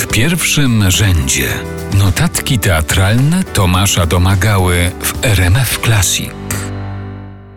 W pierwszym rzędzie notatki teatralne Tomasza Domagały w RMF Classic.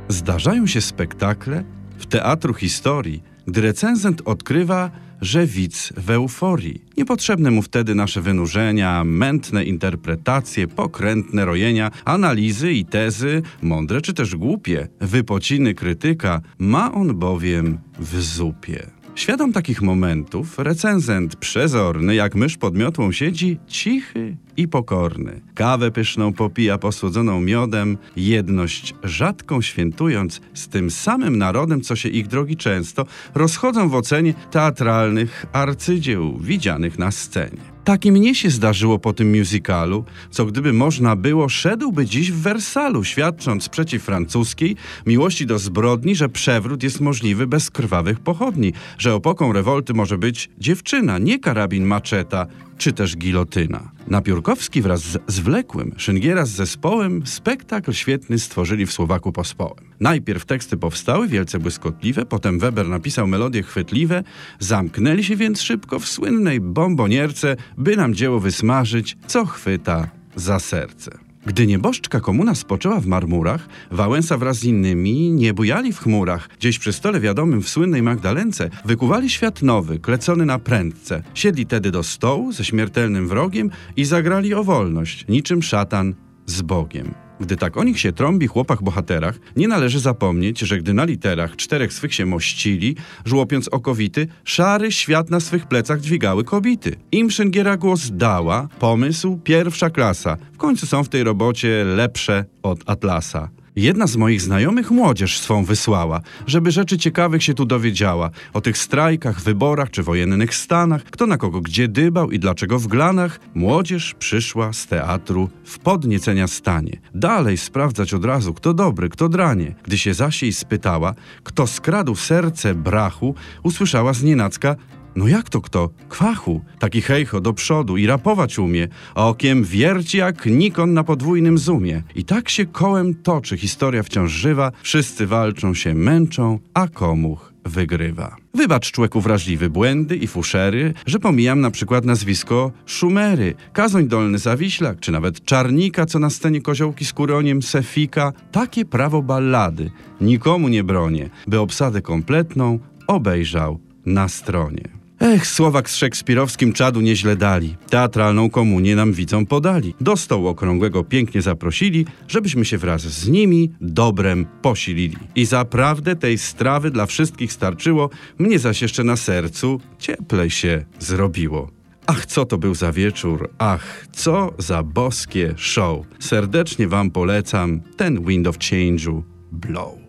Zdarzają się spektakle w teatru historii, gdy recenzent odkrywa, że widz w euforii. Niepotrzebne mu wtedy nasze wynurzenia, mętne interpretacje, pokrętne rojenia, analizy i tezy, mądre czy też głupie, wypociny krytyka, ma on bowiem w zupie. Świadom takich momentów, recenzent przezorny, jak mysz pod miotłą siedzi, cichy i pokorny. Kawę pyszną popija posłodzoną miodem, jedność rzadką świętując z tym samym narodem, co się ich drogi często rozchodzą w ocenie teatralnych arcydzieł widzianych na scenie. Tak i mnie się zdarzyło po tym musicalu, co gdyby można było, szedłby dziś w Wersalu, świadcząc przeciw francuskiej miłości do zbrodni, że przewrót jest możliwy bez krwawych pochodni, że opoką rewolty może być dziewczyna, nie karabin maczeta, czy też gilotyna. Napiórkowski wraz z Zwlekłym, Szyngiera z zespołem spektakl świetny stworzyli w Słowaku Pospołem. Najpierw teksty powstały wielce błyskotliwe, potem Weber napisał melodie chwytliwe, zamknęli się więc szybko w słynnej bombonierce, by nam dzieło wysmażyć, co chwyta za serce. Gdy nieboszczka komuna spoczęła w marmurach, Wałęsa wraz z innymi nie bujali w chmurach. Gdzieś przy stole wiadomym w słynnej Magdalence wykuwali świat nowy, klecony na prędce. Siedli tedy do stołu ze śmiertelnym wrogiem i zagrali o wolność, niczym szatan z Bogiem. Gdy tak o nich się trąbi chłopach bohaterach, nie należy zapomnieć, że gdy na literach czterech swych się mościli, żłopiąc okowity, szary świat na swych plecach dźwigały kobity. Im Szyngiera głos dała, pomysł pierwsza klasa. W końcu są w tej robocie lepsze od Atlasa. Jedna z moich znajomych młodzież swą wysłała, żeby rzeczy ciekawych się tu dowiedziała. O tych strajkach, wyborach czy wojennych stanach, kto na kogo gdzie dybał i dlaczego w glanach. Młodzież przyszła z teatru w podniecenia stanie. Dalej sprawdzać od razu, kto dobry, kto dranie. Gdy się zaś jej spytała, kto skradł serce brachu, usłyszała z nienacka no jak to kto? Kwachu. Taki hejcho do przodu i rapować umie, a okiem wierci jak Nikon na podwójnym zoomie. I tak się kołem toczy, historia wciąż żywa, wszyscy walczą się, męczą, a komuch wygrywa. Wybacz człeku wrażliwy błędy i fuszery, że pomijam na przykład nazwisko Szumery, Kazoń Dolny Zawiślak, czy nawet Czarnika, co na scenie koziołki z kuroniem Sefika. Takie prawo ballady nikomu nie bronię, by obsadę kompletną obejrzał na stronie. Ech, Słowak z szekspirowskim czadu nieźle dali. Teatralną komunię nam widzom podali. Do stołu okrągłego pięknie zaprosili, żebyśmy się wraz z nimi dobrem posilili. I zaprawdę tej strawy dla wszystkich starczyło, mnie zaś jeszcze na sercu cieplej się zrobiło. Ach, co to był za wieczór, ach, co za boskie show. Serdecznie wam polecam ten Wind of Change'u Blow.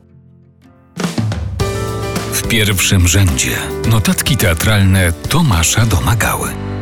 W pierwszym rzędzie notatki teatralne Tomasza Domagały.